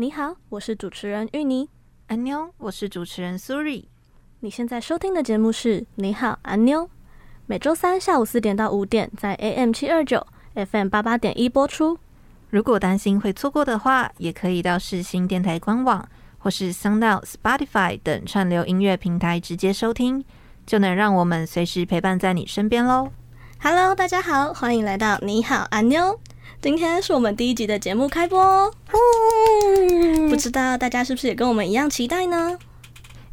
你好，我是主持人芋泥。安妞，我是主持人苏瑞。你现在收听的节目是《你好，安妞》，每周三下午四点到五点在 AM 七二九 FM 八八点一播出。如果担心会错过的话，也可以到世新电台官网或是 SoundOut、Spotify 等串流音乐平台直接收听，就能让我们随时陪伴在你身边喽。Hello，大家好，欢迎来到《你好，安妞》。今天是我们第一集的节目开播哦，不知道大家是不是也跟我们一样期待呢？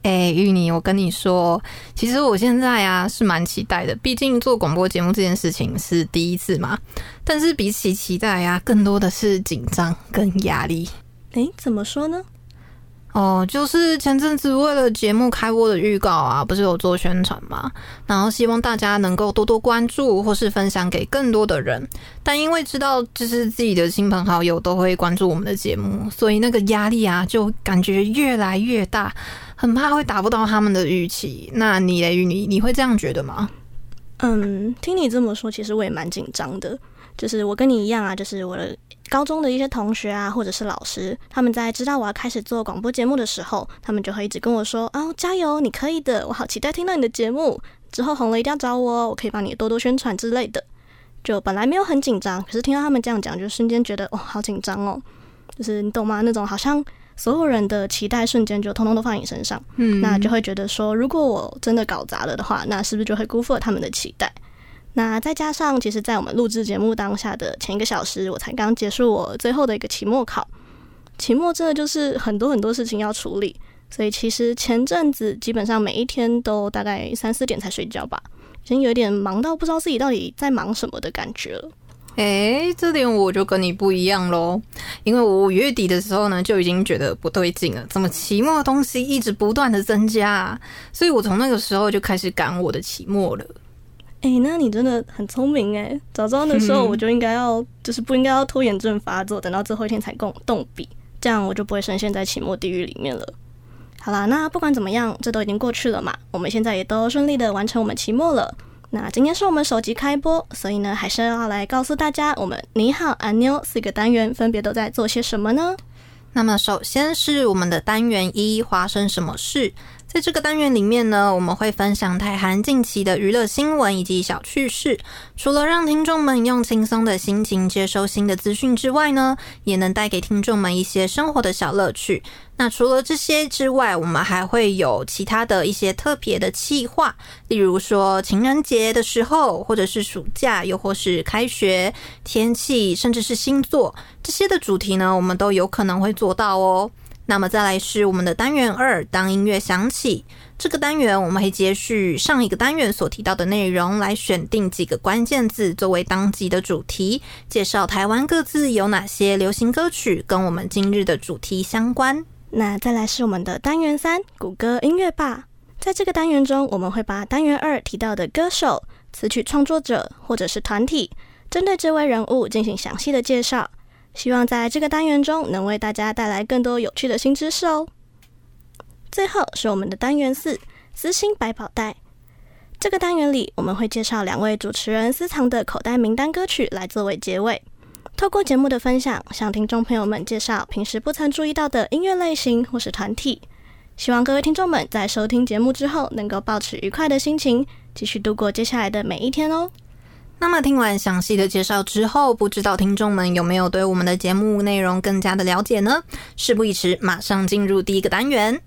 哎、欸，芋泥，我跟你说，其实我现在啊是蛮期待的，毕竟做广播节目这件事情是第一次嘛。但是比起期待啊，更多的是紧张跟压力。哎、欸，怎么说呢？哦，就是前阵子为了节目开播的预告啊，不是有做宣传吗？然后希望大家能够多多关注，或是分享给更多的人。但因为知道就是自己的亲朋好友都会关注我们的节目，所以那个压力啊，就感觉越来越大，很怕会达不到他们的预期。那你雷雨，你，你会这样觉得吗？嗯，听你这么说，其实我也蛮紧张的。就是我跟你一样啊，就是我的。高中的一些同学啊，或者是老师，他们在知道我要开始做广播节目的时候，他们就会一直跟我说：“哦，加油，你可以的！我好期待听到你的节目，之后红了一定要找我，我可以帮你多多宣传之类的。”就本来没有很紧张，可是听到他们这样讲，就瞬间觉得哦，好紧张哦，就是你懂吗？那种好像所有人的期待瞬间就通通都放你身上，嗯，那就会觉得说，如果我真的搞砸了的话，那是不是就会辜负了他们的期待？那再加上，其实，在我们录制节目当下的前一个小时，我才刚结束我最后的一个期末考。期末真的就是很多很多事情要处理，所以其实前阵子基本上每一天都大概三四点才睡觉吧，已经有点忙到不知道自己到底在忙什么的感觉了。诶、这点我就跟你不一样喽，因为我五月底的时候呢，就已经觉得不对劲了，怎么期末的东西一直不断的增加？所以我从那个时候就开始赶我的期末了。哎、欸，那你真的很聪明哎！早知道那时候我就应该要，就是不应该要拖延症发作，等到最后一天才动动笔，这样我就不会深陷在期末地狱里面了。好啦，那不管怎么样，这都已经过去了嘛。我们现在也都顺利的完成我们期末了。那今天是我们首集开播，所以呢，还是要来告诉大家，我们你好，安妞四个单元分别都在做些什么呢？那么首先是我们的单元一，发生什么事？在这个单元里面呢，我们会分享台韩近期的娱乐新闻以及小趣事。除了让听众们用轻松的心情接收新的资讯之外呢，也能带给听众们一些生活的小乐趣。那除了这些之外，我们还会有其他的一些特别的企划，例如说情人节的时候，或者是暑假，又或是开学、天气，甚至是星座这些的主题呢，我们都有可能会做到哦。那么再来是我们的单元二，当音乐响起。这个单元我们会接续上一个单元所提到的内容，来选定几个关键字作为当集的主题，介绍台湾各自有哪些流行歌曲跟我们今日的主题相关。那再来是我们的单元三，谷歌音乐吧。在这个单元中，我们会把单元二提到的歌手、词曲创作者或者是团体，针对这位人物进行详细的介绍。希望在这个单元中能为大家带来更多有趣的新知识哦。最后是我们的单元四，私心百宝袋。这个单元里我们会介绍两位主持人私藏的口袋名单歌曲来作为结尾。透过节目的分享，向听众朋友们介绍平时不曾注意到的音乐类型或是团体。希望各位听众们在收听节目之后，能够保持愉快的心情，继续度过接下来的每一天哦。那么听完详细的介绍之后，不知道听众们有没有对我们的节目内容更加的了解呢？事不宜迟，马上进入第一个单元。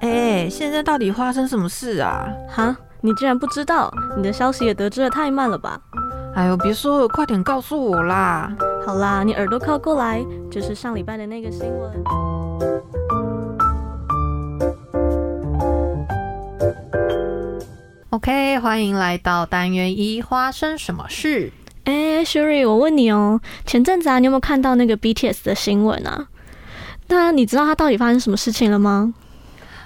哎，现在到底发生什么事啊？哈，你竟然不知道？你的消息也得知的太慢了吧？哎呦，别说了，快点告诉我啦！好啦，你耳朵靠过来，就是上礼拜的那个新闻。OK，欢迎来到单元一，发生什么事？哎，Sherry，我问你哦，前阵子啊，你有没有看到那个 BTS 的新闻啊？那你知道他到底发生什么事情了吗？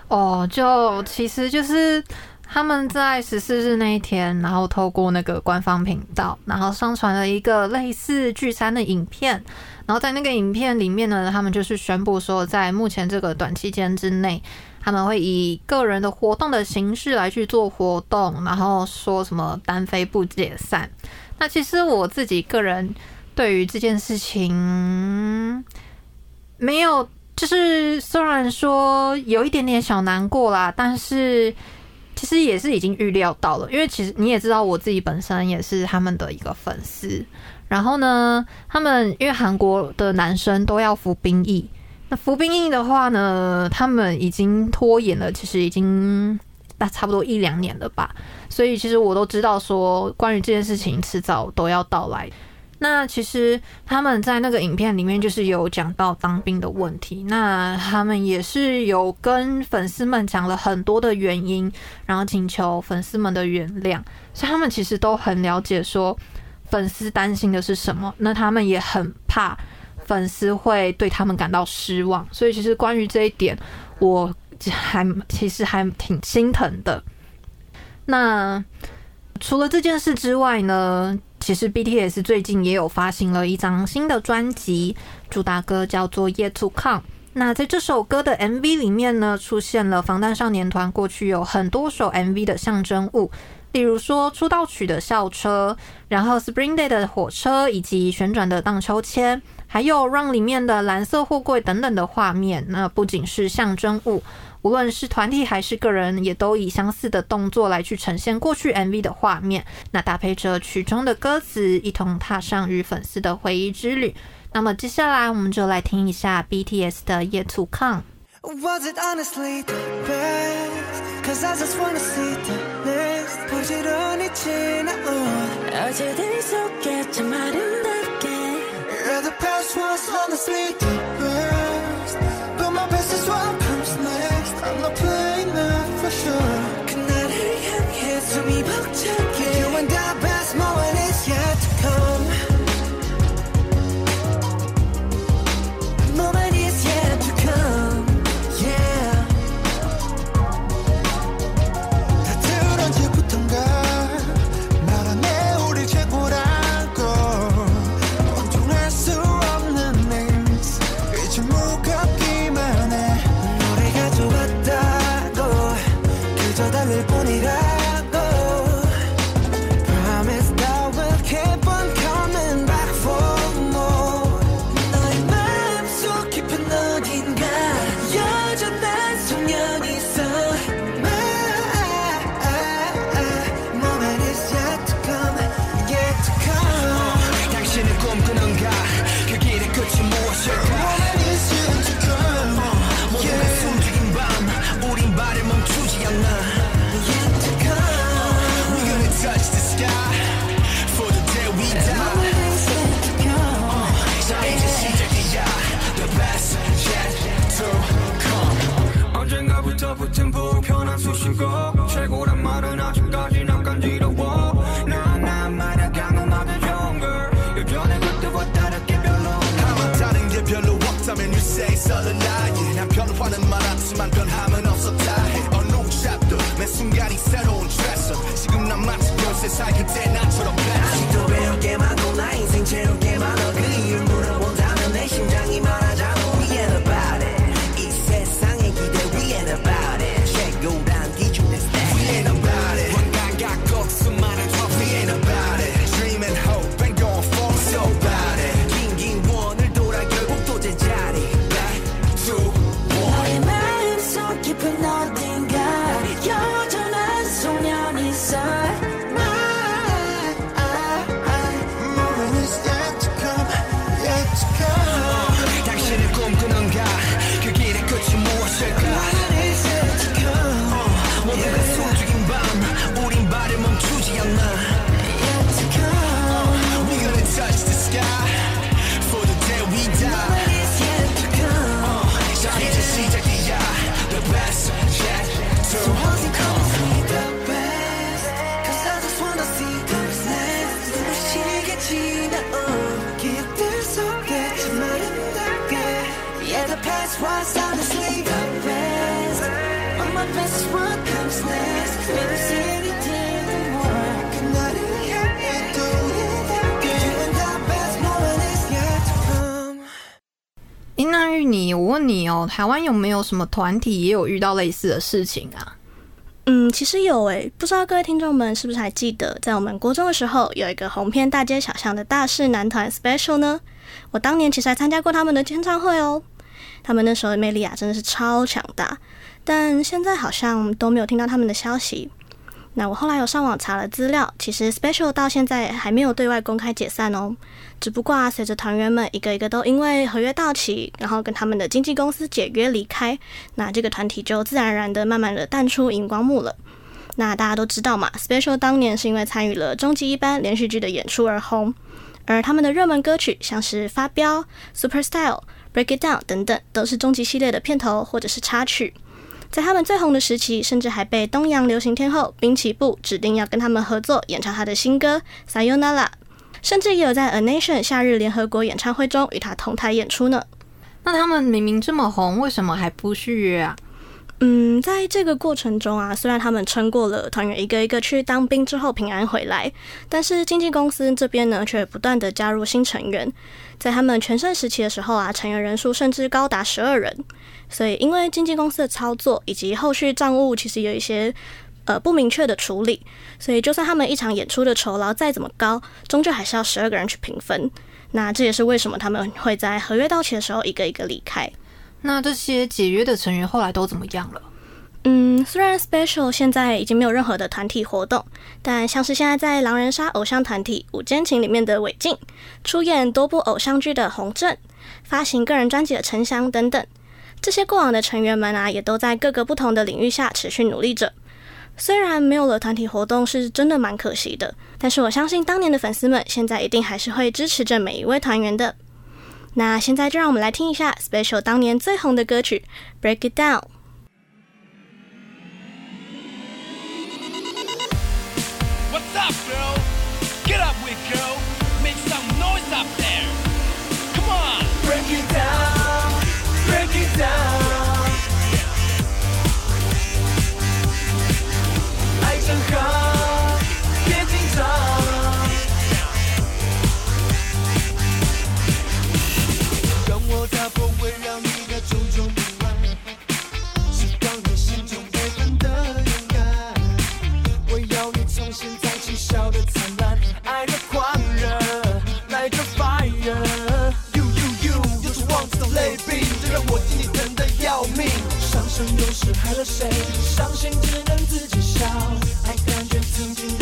哦，就其实就是。他们在十四日那一天，然后透过那个官方频道，然后上传了一个类似聚餐的影片。然后在那个影片里面呢，他们就是宣布说，在目前这个短期间之内，他们会以个人的活动的形式来去做活动，然后说什么单飞不解散。那其实我自己个人对于这件事情没有，就是虽然说有一点点小难过啦，但是其实也是已经预料到了，因为其实你也知道，我自己本身也是他们的一个粉丝。然后呢，他们因为韩国的男生都要服兵役。那服兵役的话呢，他们已经拖延了，其实已经那差不多一两年了吧。所以其实我都知道说，关于这件事情迟早都要到来。那其实他们在那个影片里面就是有讲到当兵的问题，那他们也是有跟粉丝们讲了很多的原因，然后请求粉丝们的原谅。所以他们其实都很了解说粉丝担心的是什么，那他们也很怕。粉丝会对他们感到失望，所以其实关于这一点，我还其实还挺心疼的。那除了这件事之外呢，其实 BTS 最近也有发行了一张新的专辑，主打歌叫做《Yet to Come》。那在这首歌的 MV 里面呢，出现了防弹少年团过去有很多首 MV 的象征物。例如说出道曲的校车，然后 Spring Day 的火车，以及旋转的荡秋千，还有 Run 里面的蓝色货柜等等的画面。那不仅是象征物，无论是团体还是个人，也都以相似的动作来去呈现过去 MV 的画面。那搭配着曲中的歌词，一同踏上与粉丝的回忆之旅。那么接下来我们就来听一下 BTS 的 Yet to Come。Was it honestly the best? Cause I just wanna see the next 부지런히 지나온 어제들 속에 참 아름답게 Yeah, the past was honestly the best sure 그날을 향해 숨이 벅차게 You and the 我问你哦，台湾有没有什么团体也有遇到类似的事情啊？嗯，其实有诶，不知道各位听众们是不是还记得，在我们国中的时候，有一个红遍大街小巷的大势男团 Special 呢？我当年其实还参加过他们的签唱会哦。他们那时候的魅力啊，真的是超强大，但现在好像都没有听到他们的消息。那我后来有上网查了资料，其实 Special 到现在还没有对外公开解散哦。只不过啊，随着团员们一个一个都因为合约到期，然后跟他们的经纪公司解约离开，那这个团体就自然而然的慢慢的淡出荧光幕了。那大家都知道嘛，Special 当年是因为参与了终极一班连续剧的演出而红，而他们的热门歌曲像是发飙、Super Style、Break It Down 等等，都是终极系列的片头或者是插曲。在他们最红的时期，甚至还被东洋流行天后滨崎步指定要跟他们合作演唱他的新歌《Sayonara》，甚至也有在 A Nation 夏日联合国演唱会中与他同台演出呢。那他们明明这么红，为什么还不续约啊？嗯，在这个过程中啊，虽然他们撑过了团员一个一个去当兵之后平安回来，但是经纪公司这边呢，却不断的加入新成员。在他们全盛时期的时候啊，成员人数甚至高达十二人。所以，因为经纪公司的操作以及后续账务其实有一些呃不明确的处理，所以就算他们一场演出的酬劳再怎么高，终究还是要十二个人去平分。那这也是为什么他们会在合约到期的时候一个一个离开。那这些解约的成员后来都怎么样了？嗯，虽然 Special 现在已经没有任何的团体活动，但像是现在在狼人杀偶像团体五坚情里面的韦静，出演多部偶像剧的洪正，发行个人专辑的陈翔等等。这些过往的成员们啊，也都在各个不同的领域下持续努力着。虽然没有了团体活动，是真的蛮可惜的，但是我相信当年的粉丝们现在一定还是会支持着每一位团员的。那现在就让我们来听一下 special 当年最红的歌曲 break it down what's up girl get up we go 又是害了谁伤心只能自己笑还感觉曾经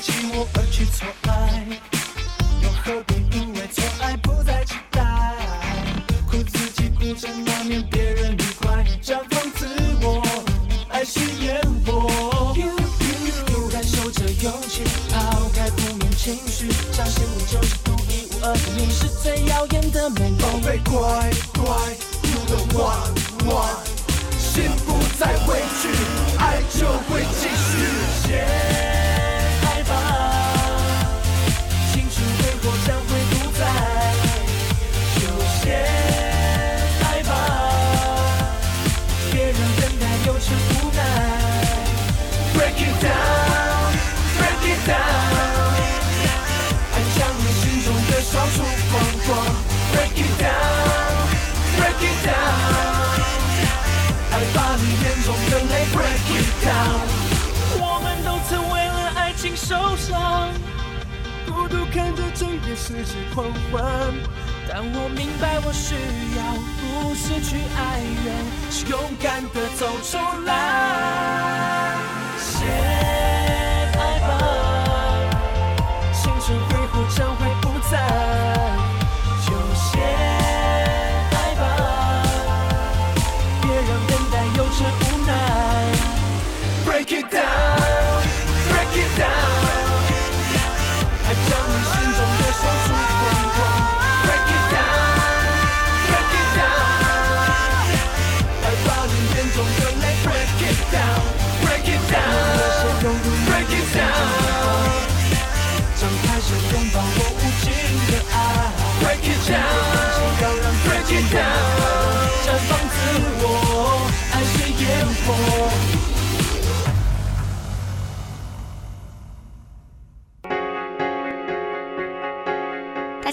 弃我而去错。随着时间狂欢但我明白我需要不是去爱人是勇敢的走出来。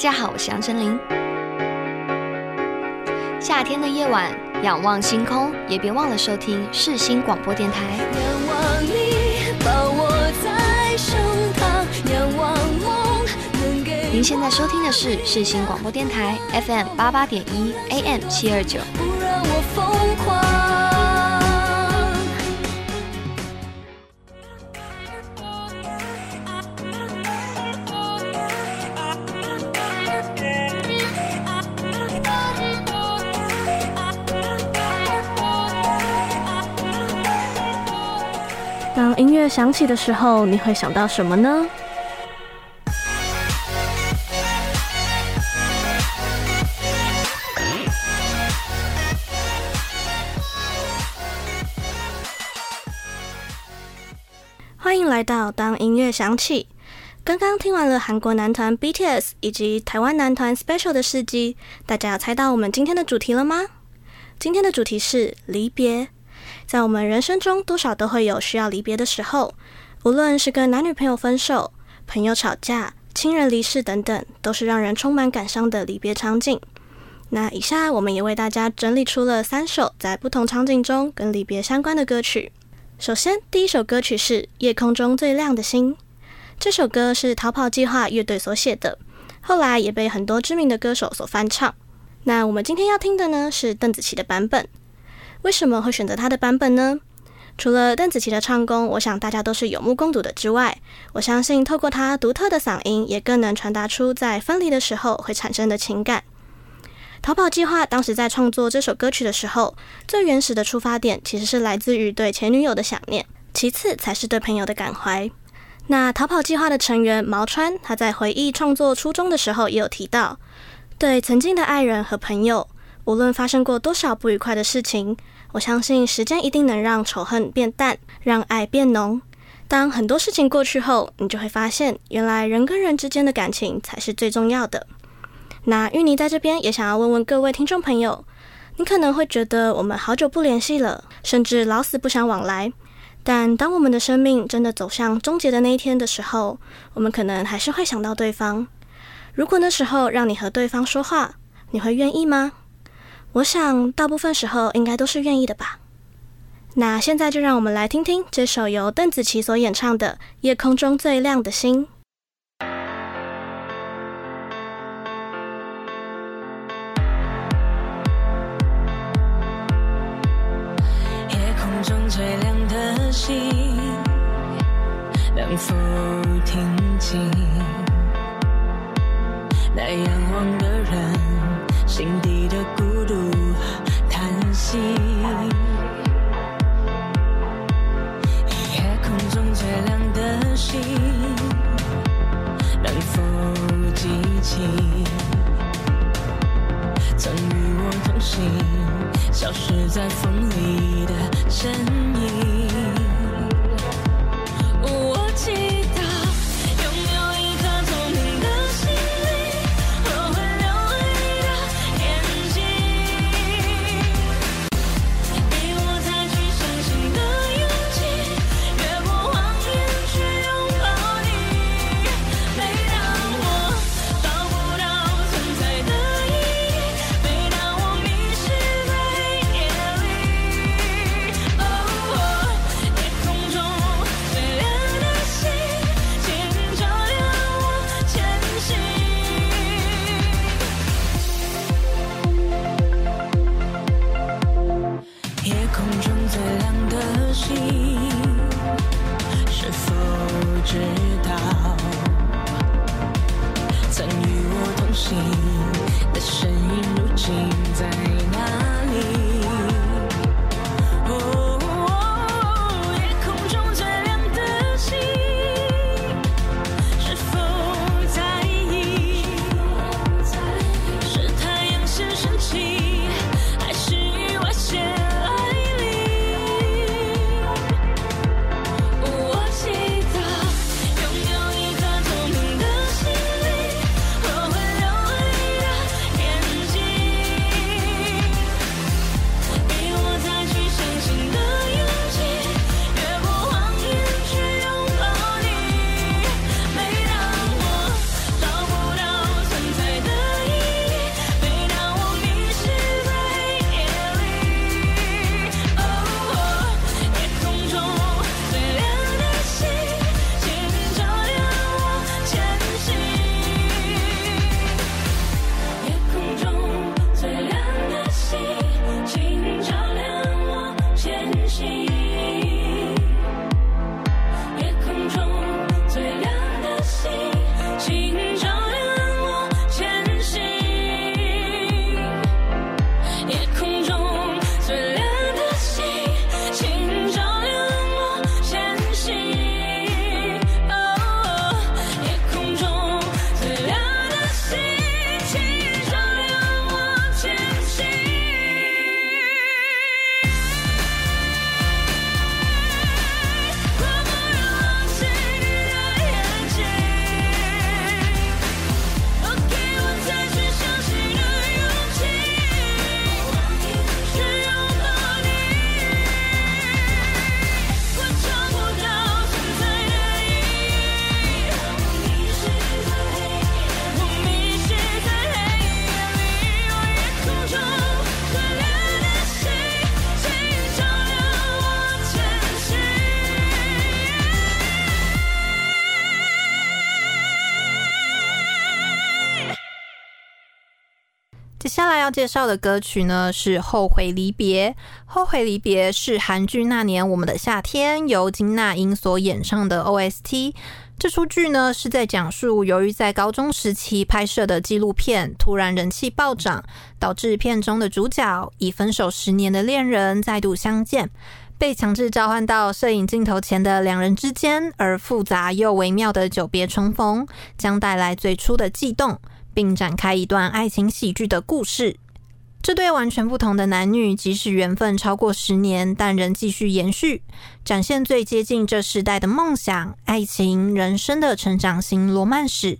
家好，我是杨丞琳。夏天的夜晚，仰望星空，也别忘了收听世新广播电台。仰望你，抱我在手旁，仰望梦能给。您现在收听的是世新广播电台 FM 八八点一 AM 七二九。不让我疯狂。响起的时候，你会想到什么呢？欢迎来到当音乐响起。刚刚听完了韩国男团 BTS 以及台湾男团 Special 的事迹，大家有猜到我们今天的主题了吗？今天的主题是离别。在我们人生中，多少都会有需要离别的时候，无论是跟男女朋友分手、朋友吵架、亲人离世等等，都是让人充满感伤的离别场景。那以下我们也为大家整理出了三首在不同场景中跟离别相关的歌曲。首先，第一首歌曲是《夜空中最亮的星》，这首歌是逃跑计划乐队所写的，后来也被很多知名的歌手所翻唱。那我们今天要听的呢，是邓紫棋的版本。为什么会选择他的版本呢？除了邓紫棋的唱功，我想大家都是有目共睹的之外，我相信透过他独特的嗓音，也更能传达出在分离的时候会产生的情感。逃跑计划当时在创作这首歌曲的时候，最原始的出发点其实是来自于对前女友的想念，其次才是对朋友的感怀。那逃跑计划的成员毛川，他在回忆创作初衷的时候，也有提到，对曾经的爱人和朋友，无论发生过多少不愉快的事情。我相信时间一定能让仇恨变淡，让爱变浓。当很多事情过去后，你就会发现，原来人跟人之间的感情才是最重要的。那芋泥在这边也想要问问各位听众朋友，你可能会觉得我们好久不联系了，甚至老死不相往来。但当我们的生命真的走向终结的那一天的时候，我们可能还是会想到对方。如果那时候让你和对方说话，你会愿意吗？我想，大部分时候应该都是愿意的吧。那现在就让我们来听听这首由邓紫棋所演唱的《夜空中最亮的星》。夜空中最亮的星，能否听清？消失在风里的身要介绍的歌曲呢是《后悔离别》。《后悔离别》是韩剧《那年我们的夏天》由金娜英所演唱的 OST。这出剧呢是在讲述，由于在高中时期拍摄的纪录片突然人气暴涨，导致片中的主角以分手十年的恋人再度相见，被强制召唤到摄影镜头前的两人之间，而复杂又微妙的久别重逢将带来最初的悸动。并展开一段爱情喜剧的故事。这对完全不同的男女，即使缘分超过十年，但仍继续延续，展现最接近这时代的梦想、爱情、人生的成长型罗曼史。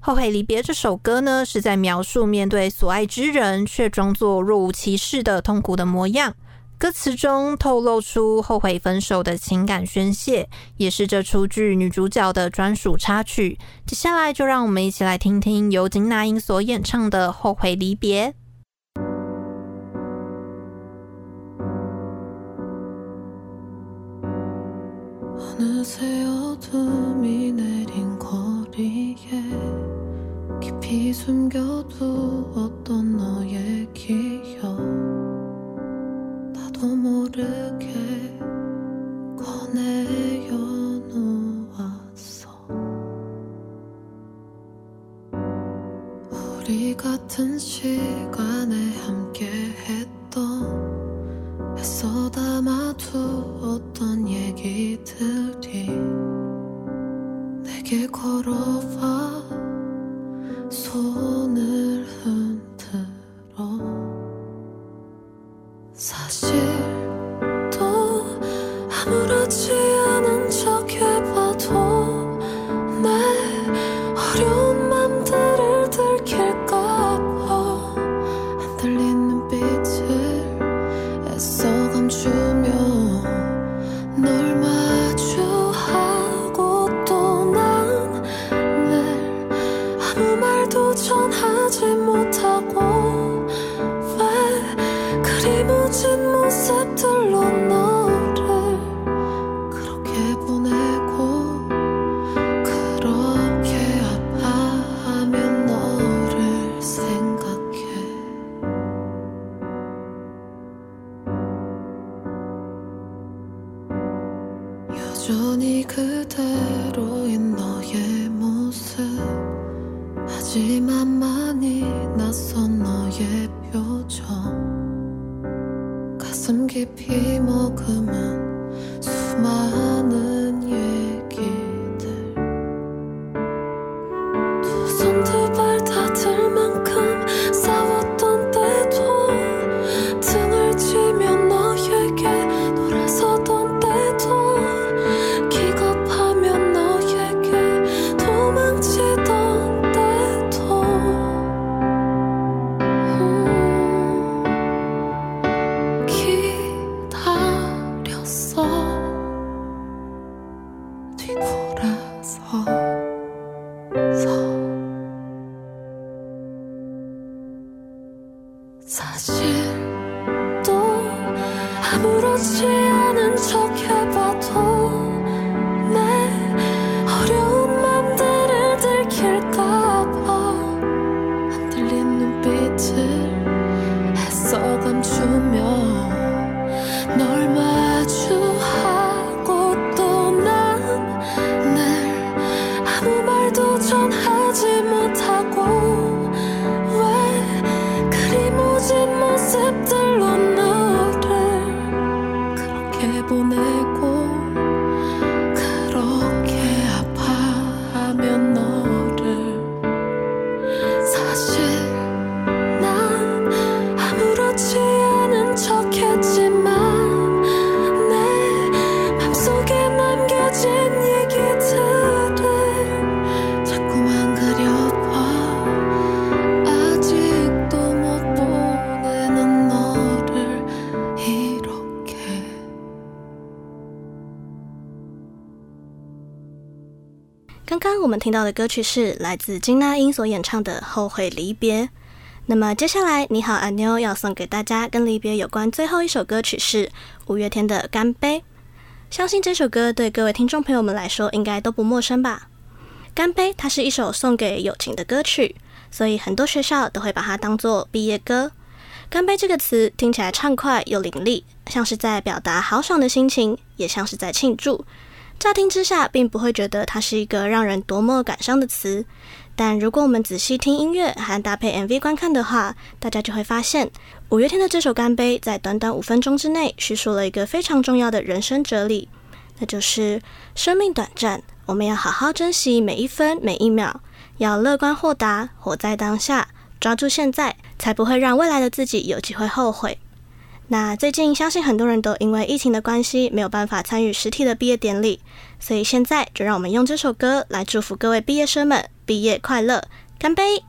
后悔离别这首歌呢，是在描述面对所爱之人，却装作若无其事的痛苦的模样。歌词中透露出后悔分手的情感宣泄，也是这出剧女主角的专属插曲。接下来就让我们一起来听听由金娜英所演唱的《后悔离别》。 나도 모르게 꺼내요 놓았어. 우리 같은 시간에 함께 했던 애써 담아두었던 얘기들이 내게 걸어 听到的歌曲是来自金娜英所演唱的《后悔离别》。那么接下来，你好，阿妞要送给大家跟离别有关最后一首歌曲是五月天的《干杯》。相信这首歌对各位听众朋友们来说应该都不陌生吧？《干杯》它是一首送给友情的歌曲，所以很多学校都会把它当做毕业歌。干杯这个词听起来畅快又伶俐，像是在表达豪爽的心情，也像是在庆祝。乍听之下，并不会觉得它是一个让人多么感伤的词。但如果我们仔细听音乐和搭配 MV 观看的话，大家就会发现，五月天的这首《干杯》在短短五分钟之内，叙述了一个非常重要的人生哲理，那就是生命短暂，我们要好好珍惜每一分每一秒，要乐观豁达，活在当下。抓住现在，才不会让未来的自己有机会后悔。那最近相信很多人都因为疫情的关系没有办法参与实体的毕业典礼，所以现在就让我们用这首歌来祝福各位毕业生们毕业快乐，干杯！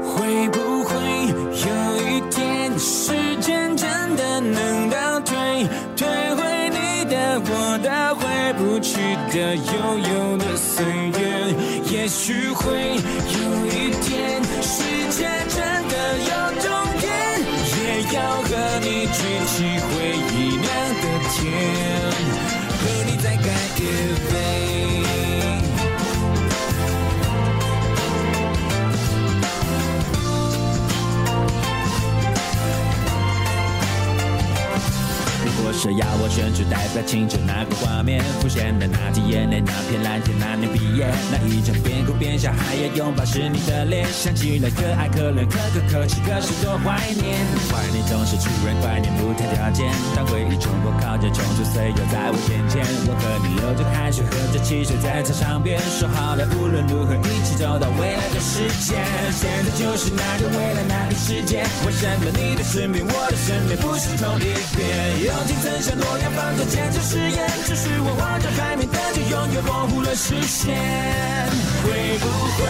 会不会有一天时间真的能倒退，退回你的我的回不去的悠悠的岁月？也许会有一天，世界真，要和你举起回忆酿的甜，和你再干一杯说要我选出代表青春那个画面，浮现的那滴眼泪，那片蓝天，那年毕业，那一场边哭边笑还要拥抱是你的脸，想起来可爱可怜可歌可泣，可是多怀念。怀念总是突然怀念不谈条件，当回忆冲破靠近冲出岁月在我眼前，我和你流着汗水喝着汽水在操场边，说好了无论如何一起走到未来的世界。现在就是那个未来那个世界，为什么你的身边我的身边不是同一边？曾像诺亚方舟坚持誓言，只是我望着海面，但却永远模糊了视线。会不会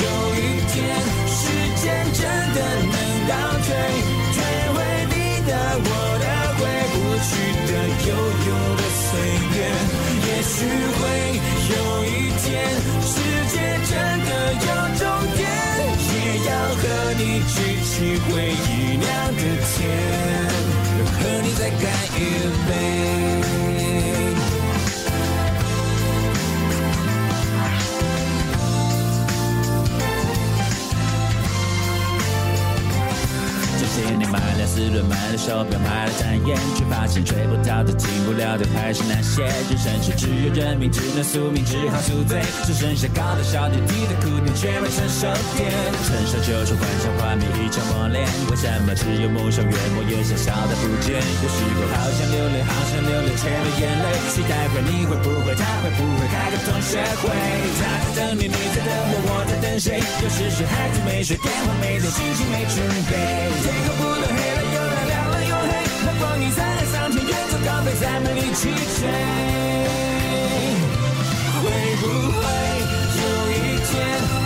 有一天，时间真的能倒退，退回你的、我的、回不去的悠悠的岁月？也许会有一天，世界真的有终点，也要和你举起回忆酿的甜。和你再干一买了四轮，买了手表，买了展演，却发现追不到的、进不了的，还是那些。人生是只有认命，只能宿命，只好宿醉。只剩下高的笑点，低的哭点，却没成熟点。成熟就是幻想幻灭一场磨练。为什么只有梦想越磨越小，小的不见？有时候好想流泪，好想流泪，却没眼泪。期待会你会不会，他会不会开个同学会？他在等你，你在等我，我在等谁？有时是孩子没睡，电话没接，心情没准备。天空不黑了又亮，亮了又黑。那光阴在海上，天远走高飞，再没力气追。会不会有一天，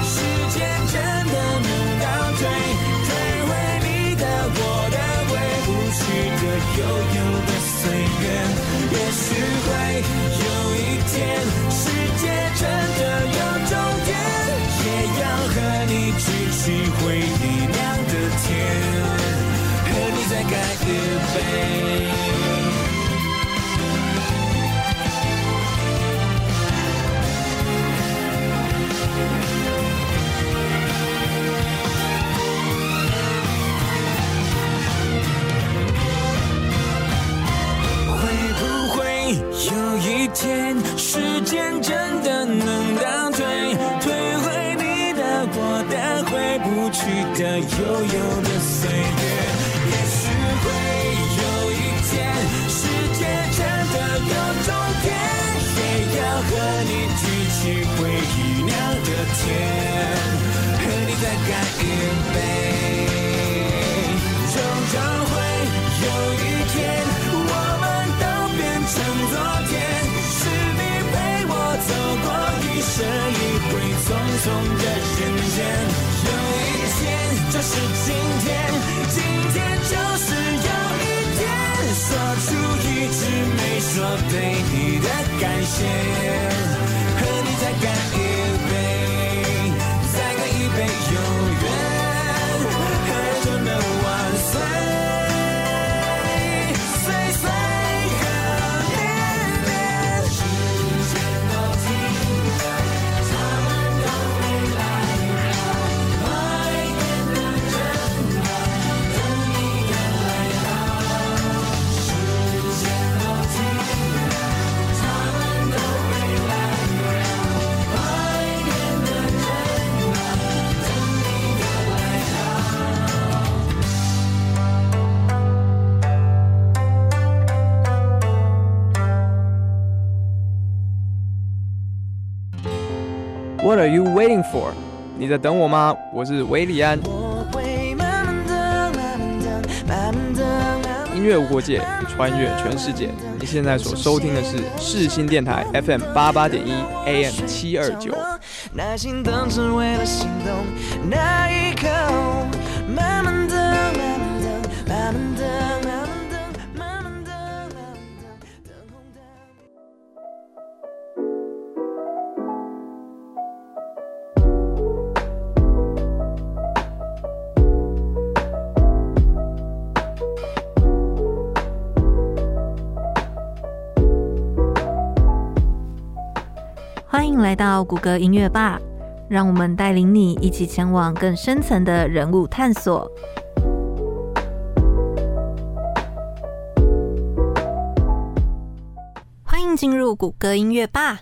时间真的能倒退，退回你的、我的、回不去的悠悠的岁月？也许会有一天，世界真的有终点，也要和你举起回忆酿的甜。和你再干一杯。会不会有一天，时间真的能倒退，退回你的、我的、回不去的悠悠的岁月？天，和你再干一杯。终将会有一天，我们都变成昨天。是你陪我走过一生一回匆匆的人间。有一天就是今天，今天就是有一天，说出一直没说对你的感谢。Are you waiting for？你在等我吗？我是韦礼安。音乐无国界，穿越全世界。你现在所收听的是世新电台 FM 八八点一 AM 七二九。耐心等，只为了心动那一刻。慢，慢来到谷歌音乐吧，让我们带领你一起前往更深层的人物探索。欢迎进入谷歌音乐吧。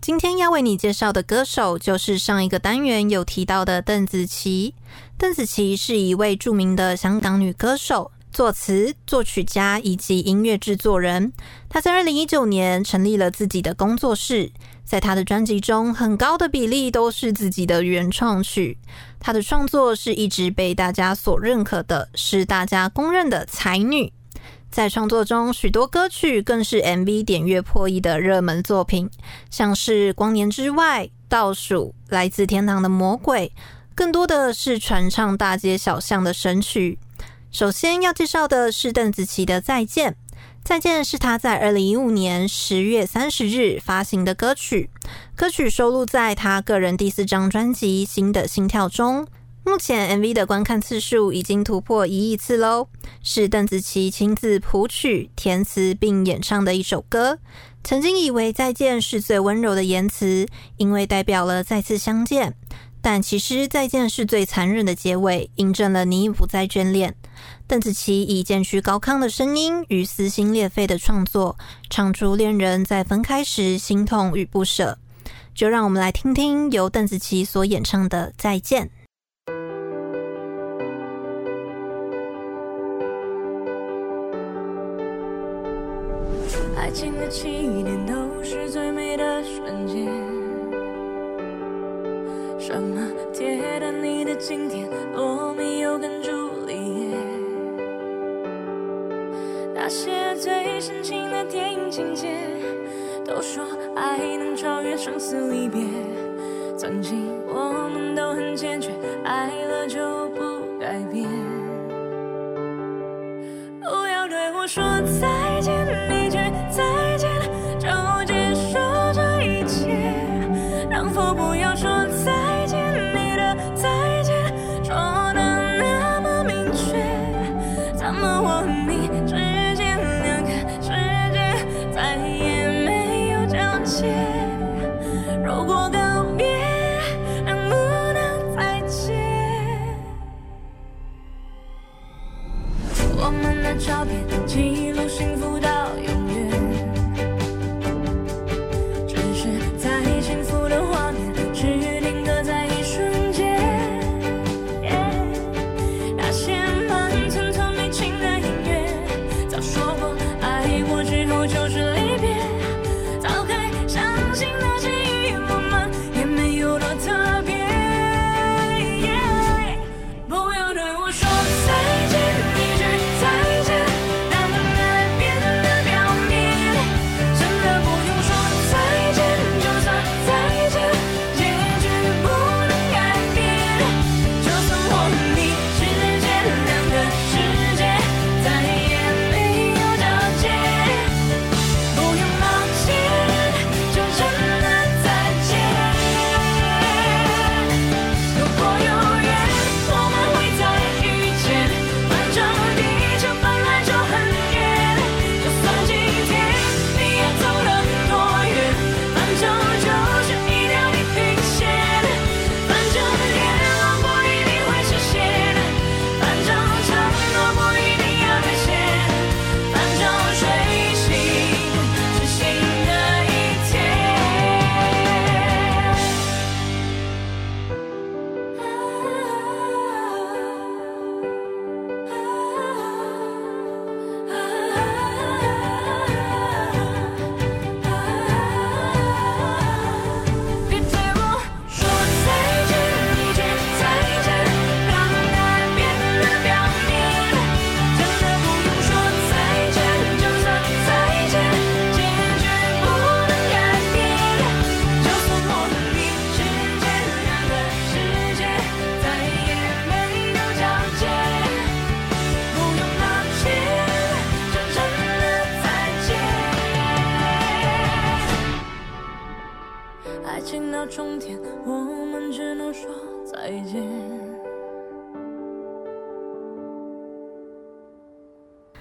今天要为你介绍的歌手就是上一个单元有提到的邓紫棋。邓紫棋是一位著名的香港女歌手。作词、作曲家以及音乐制作人，他在二零一九年成立了自己的工作室。在他的专辑中，很高的比例都是自己的原创曲。他的创作是一直被大家所认可的，是大家公认的才女。在创作中，许多歌曲更是 MV 点阅破亿的热门作品，像是《光年之外》、《倒数》、《来自天堂的魔鬼》，更多的是传唱大街小巷的神曲。首先要介绍的是邓紫棋的《再见》。《再见》是他在二零一五年十月三十日发行的歌曲，歌曲收录在他个人第四张专辑《新的心跳》中。目前 MV 的观看次数已经突破一亿次喽，是邓紫棋亲自谱曲、填词并演唱的一首歌。曾经以为再见是最温柔的言辞，因为代表了再次相见。但其实再见是最残忍的结尾，印证了你不再眷恋。邓紫棋以渐趋高亢的声音与撕心裂肺的创作，唱出恋人在分开时心痛与不舍。就让我们来听听由邓紫棋所演唱的《再见》。爱情的起点达尼的经典，罗密欧跟朱丽叶，那些最深情的电影情节，都说爱能超越生死离别。曾经我们都很坚决，爱了就不改变。不要对我说再记录幸福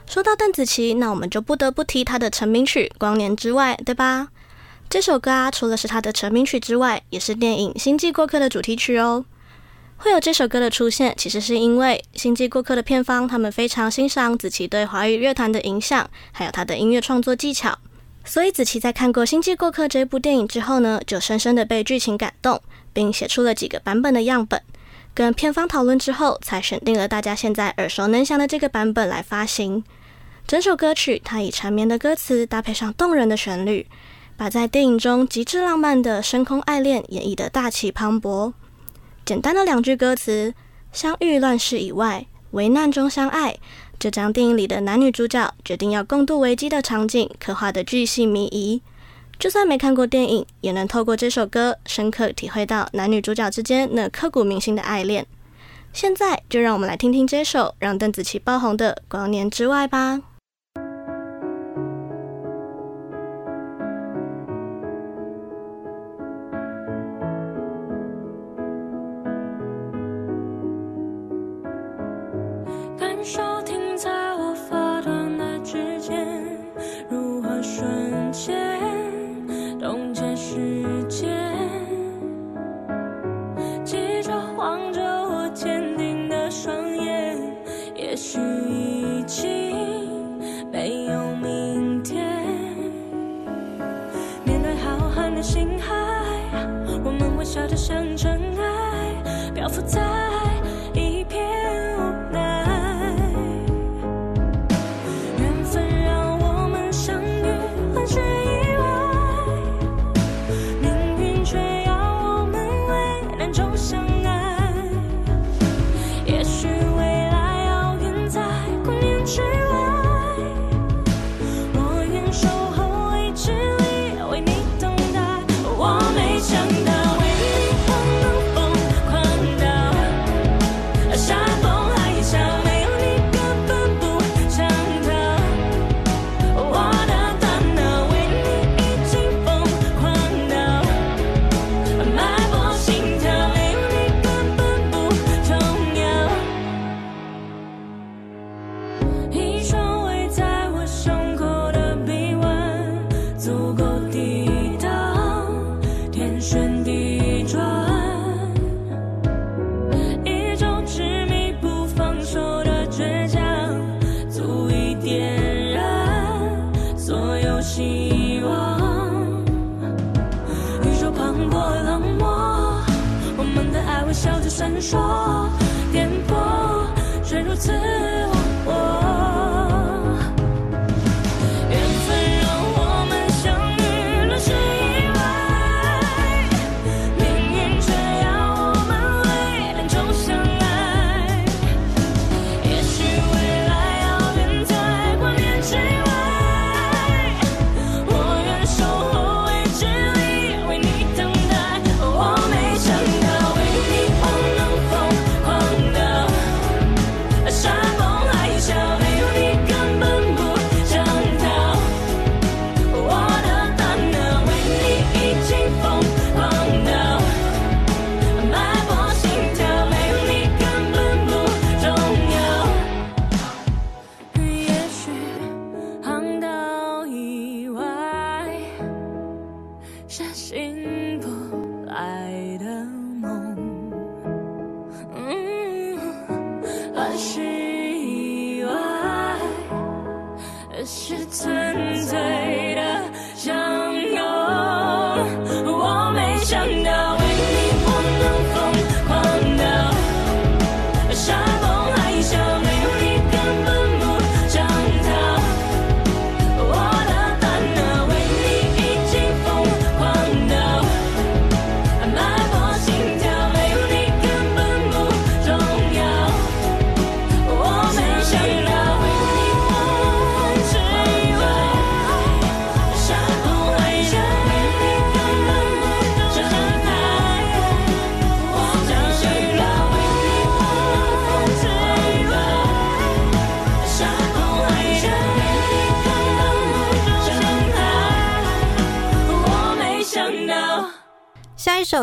说到邓紫棋，那我们就不得不提她的成名曲《光年之外》，对吧？这首歌啊，除了是她的成名曲之外，也是电影《星际过客》的主题曲哦。会有这首歌的出现，其实是因为《星际过客》的片方他们非常欣赏紫棋对华语乐坛的影响，还有她的音乐创作技巧。所以紫棋在看过《星际过客》这部电影之后呢，就深深的被剧情感动，并写出了几个版本的样本。跟片方讨论之后，才选定了大家现在耳熟能详的这个版本来发行。整首歌曲，它以缠绵的歌词搭配上动人的旋律，把在电影中极致浪漫的深空爱恋演绎得大气磅礴。简单的两句歌词：“相遇乱世以外，危难中相爱”，就将电影里的男女主角决定要共度危机的场景刻画得巨细靡遗。就算没看过电影，也能透过这首歌深刻体会到男女主角之间那刻骨铭心的爱恋。现在就让我们来听听这首让邓紫棋爆红的《光年之外》吧。燃烧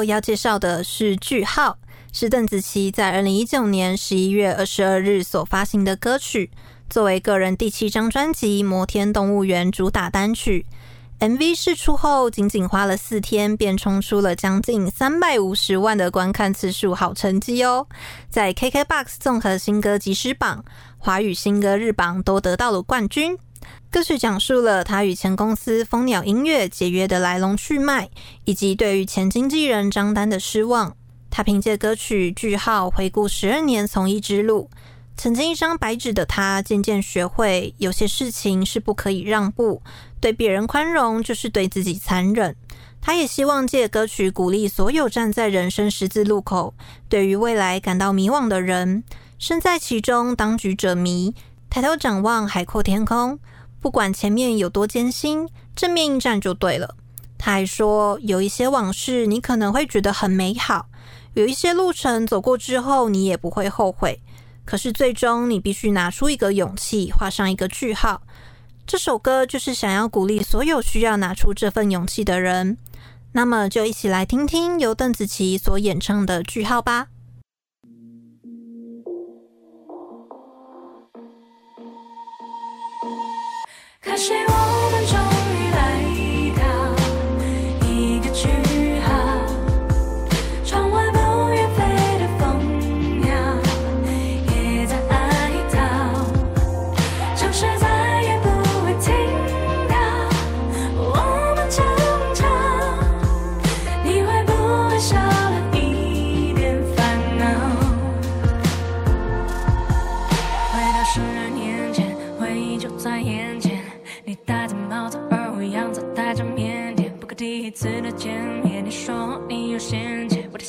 要介绍的是《句号》，是邓紫棋在二零一九年十一月二十二日所发行的歌曲。作为个人第七张专辑《摩天动物园》主打单曲。MV 释出后，仅仅花了四天，便冲出了将近三百五十万的观看次数，好成绩哦！在 KKBOX 综合新歌即时榜、华语新歌日榜都得到了冠军。歌曲讲述了他与前公司蜂鸟音乐解约的来龙去脉，以及对于前经纪人张丹的失望。他凭借歌曲《句号》回顾十二年从艺之路。曾经一张白纸的他，渐渐学会有些事情是不可以让步，对别人宽容就是对自己残忍。他也希望借歌曲鼓励所有站在人生十字路口，对于未来感到迷惘的人，身在其中当局者迷，抬头展望海阔天空，不管前面有多艰辛，正面应战就对了。他还说，有一些往事你可能会觉得很美好，有一些路程走过之后，你也不会后悔。可是最终，你必须拿出一个勇气，画上一个句号。这首歌就是想要鼓励所有需要拿出这份勇气的人。那么，就一起来听听由邓紫棋所演唱的《句号》吧。可惜我们终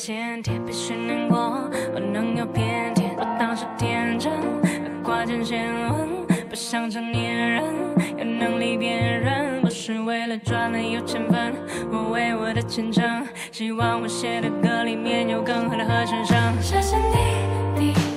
天天被训练过，我能有偏见，我当时天真，要挂件线，嗯，不想成年人，有能力辨认，不是为了赚了有钱分，我为我的前程，希望我写的歌里面有更好的和弦声，谢谢你，你。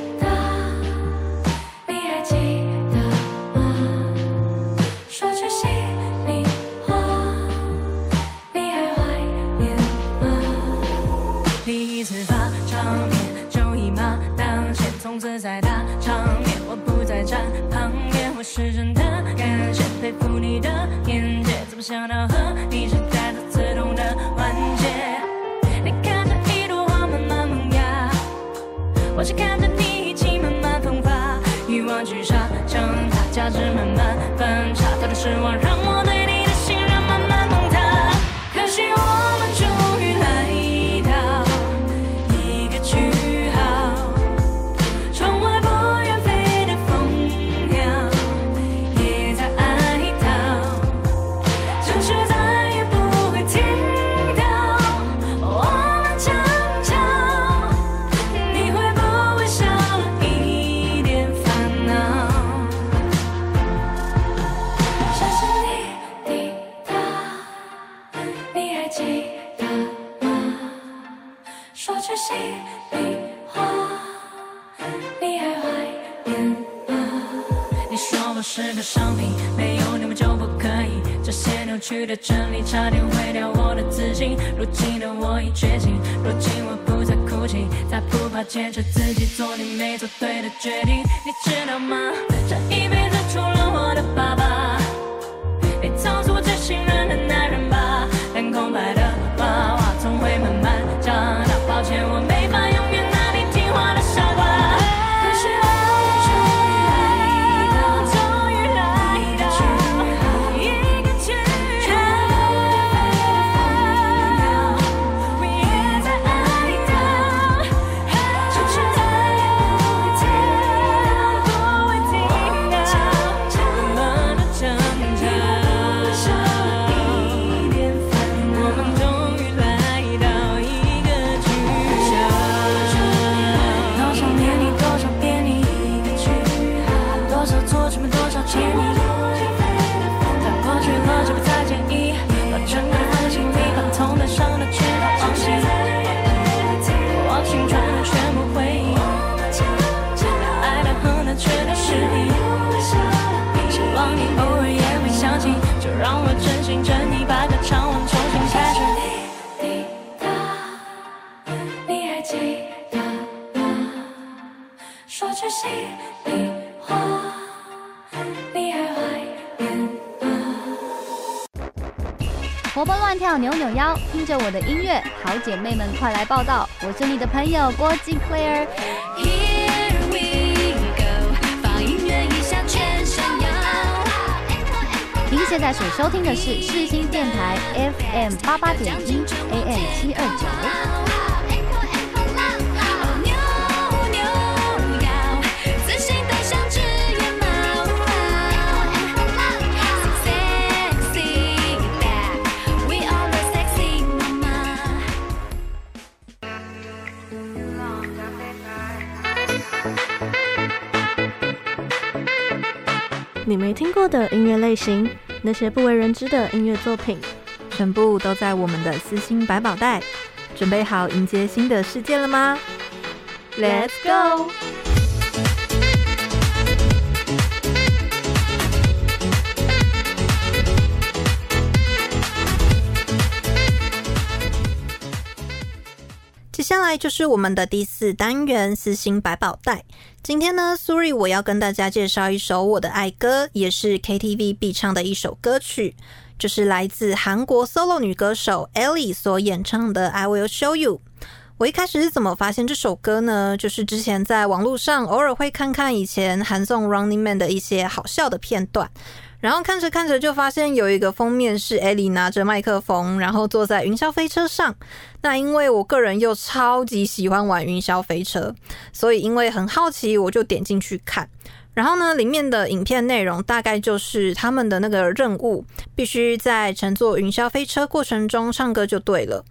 接着的音乐，好姐妹们快来报道！我是你的朋友郭静 Claire。Here we go，放音乐一下全身摇。您现在所收听的是世新电台 FM 八八点一 AM 七二九。你没听过的音乐类型，那些不为人知的音乐作品，全部都在我们的私心百宝袋。准备好迎接新的世界了吗？Let's go！接下来就是我们的第四单元——四星百宝袋。今天呢，Sury 我要跟大家介绍一首我的爱歌，也是 KTV 必唱的一首歌曲，就是来自韩国 solo 女歌手 Ellie 所演唱的《I Will Show You》。我一开始是怎么发现这首歌呢？就是之前在网络上偶尔会看看以前韩综 Running Man 的一些好笑的片段。然后看着看着就发现有一个封面是 Ellie 拿着麦克风，然后坐在云霄飞车上。那因为我个人又超级喜欢玩云霄飞车，所以因为很好奇，我就点进去看。然后呢，里面的影片内容大概就是他们的那个任务，必须在乘坐云霄飞车过程中唱歌就对了。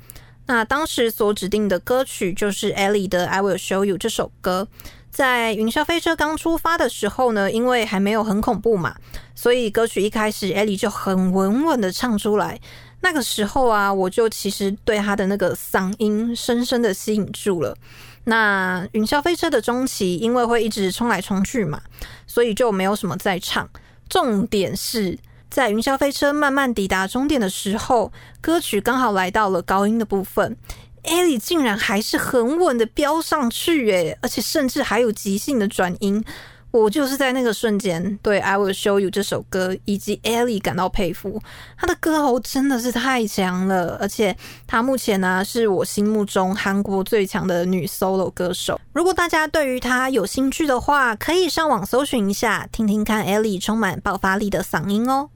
那当时所指定的歌曲就是 Ellie 的《I Will Show You》这首歌。在云霄飞车刚出发的时候呢，因为还没有很恐怖嘛，所以歌曲一开始，Ellie 就很稳稳的唱出来。那个时候啊，我就其实对她的那个嗓音深深的吸引住了。那云霄飞车的中期，因为会一直冲来冲去嘛，所以就没有什么在唱。重点是在云霄飞车慢慢抵达终点的时候，歌曲刚好来到了高音的部分。Ellie 竟然还是很稳的飙上去诶，而且甚至还有即兴的转音。我就是在那个瞬间对《I Will Show You》这首歌以及 Ellie 感到佩服。她的歌喉真的是太强了，而且她目前呢是我心目中韩国最强的女 solo 歌手。如果大家对于她有兴趣的话，可以上网搜寻一下，听听看 Ellie 充满爆发力的嗓音哦。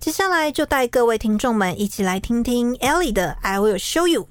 接下来就带各位听众们一起来听听 Ellie 的《I Will Show You》。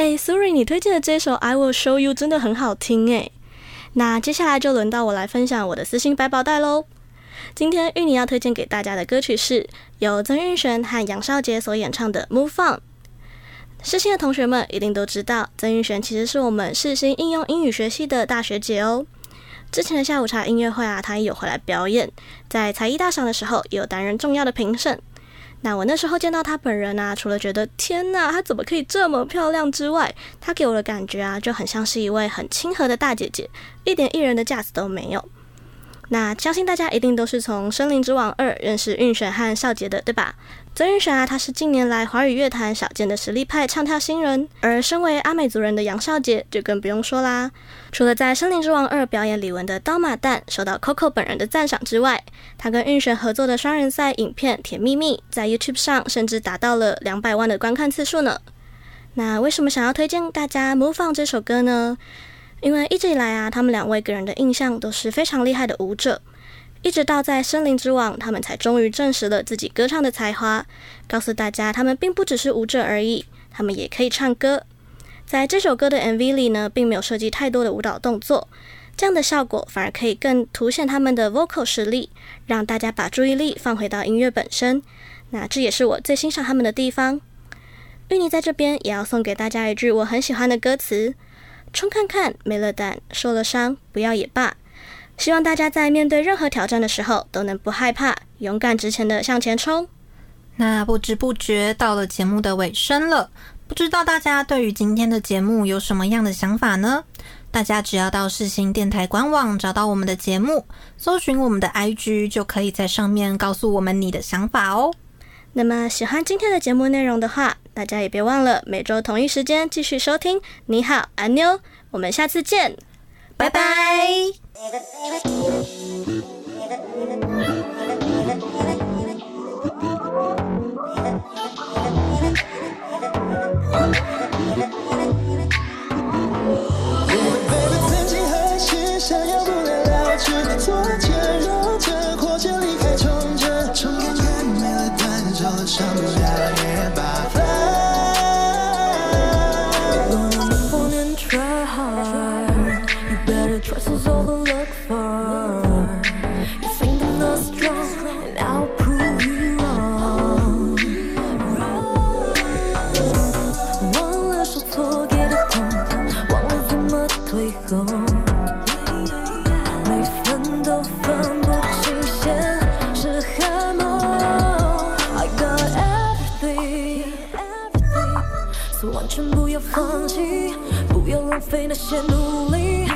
哎，Sorry，你推荐的这首《I Will Show You》真的很好听哎。那接下来就轮到我来分享我的私心百宝袋喽。今天芋泥要推荐给大家的歌曲是由曾韵璇和杨少杰所演唱的《Move On》。世新的同学们一定都知道，曾韵璇其实是我们世新应用英语学系的大学姐哦。之前的下午茶音乐会啊，她也有回来表演，在才艺大赏的时候也有担任重要的评审。那我那时候见到她本人啊，除了觉得天哪，她怎么可以这么漂亮之外，她给我的感觉啊，就很像是一位很亲和的大姐姐，一点艺人的架子都没有。那相信大家一定都是从《森林之王二》认识运雪和少杰的，对吧？曾韵璇啊，她是近年来华语乐坛少见的实力派唱跳新人，而身为阿美族人的杨少杰就更不用说啦。除了在《森林之王二》表演李玟的刀马旦，受到 Coco 本人的赞赏之外，他跟韵璇合作的双人赛影片《甜蜜蜜》在 YouTube 上甚至达到了两百万的观看次数呢。那为什么想要推荐大家《模仿》这首歌呢？因为一直以来啊，他们两位给人的印象都是非常厉害的舞者。一直到在《森林之王》，他们才终于证实了自己歌唱的才华，告诉大家他们并不只是舞者而已，他们也可以唱歌。在这首歌的 MV 里呢，并没有设计太多的舞蹈动作，这样的效果反而可以更凸显他们的 vocal 实力，让大家把注意力放回到音乐本身。那这也是我最欣赏他们的地方。芋泥在这边也要送给大家一句我很喜欢的歌词：冲看看，没了胆，受了伤，不要也罢。希望大家在面对任何挑战的时候，都能不害怕，勇敢直前的向前冲。那不知不觉到了节目的尾声了，不知道大家对于今天的节目有什么样的想法呢？大家只要到世新电台官网找到我们的节目，搜寻我们的 IG，就可以在上面告诉我们你的想法哦。那么喜欢今天的节目内容的话，大家也别忘了每周同一时间继续收听。你好，阿妞，我们下次见。拜拜。Thank 而非那些努力。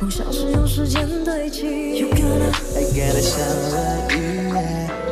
梦想是用时间堆积。You gotta, I gotta shine like you, yeah.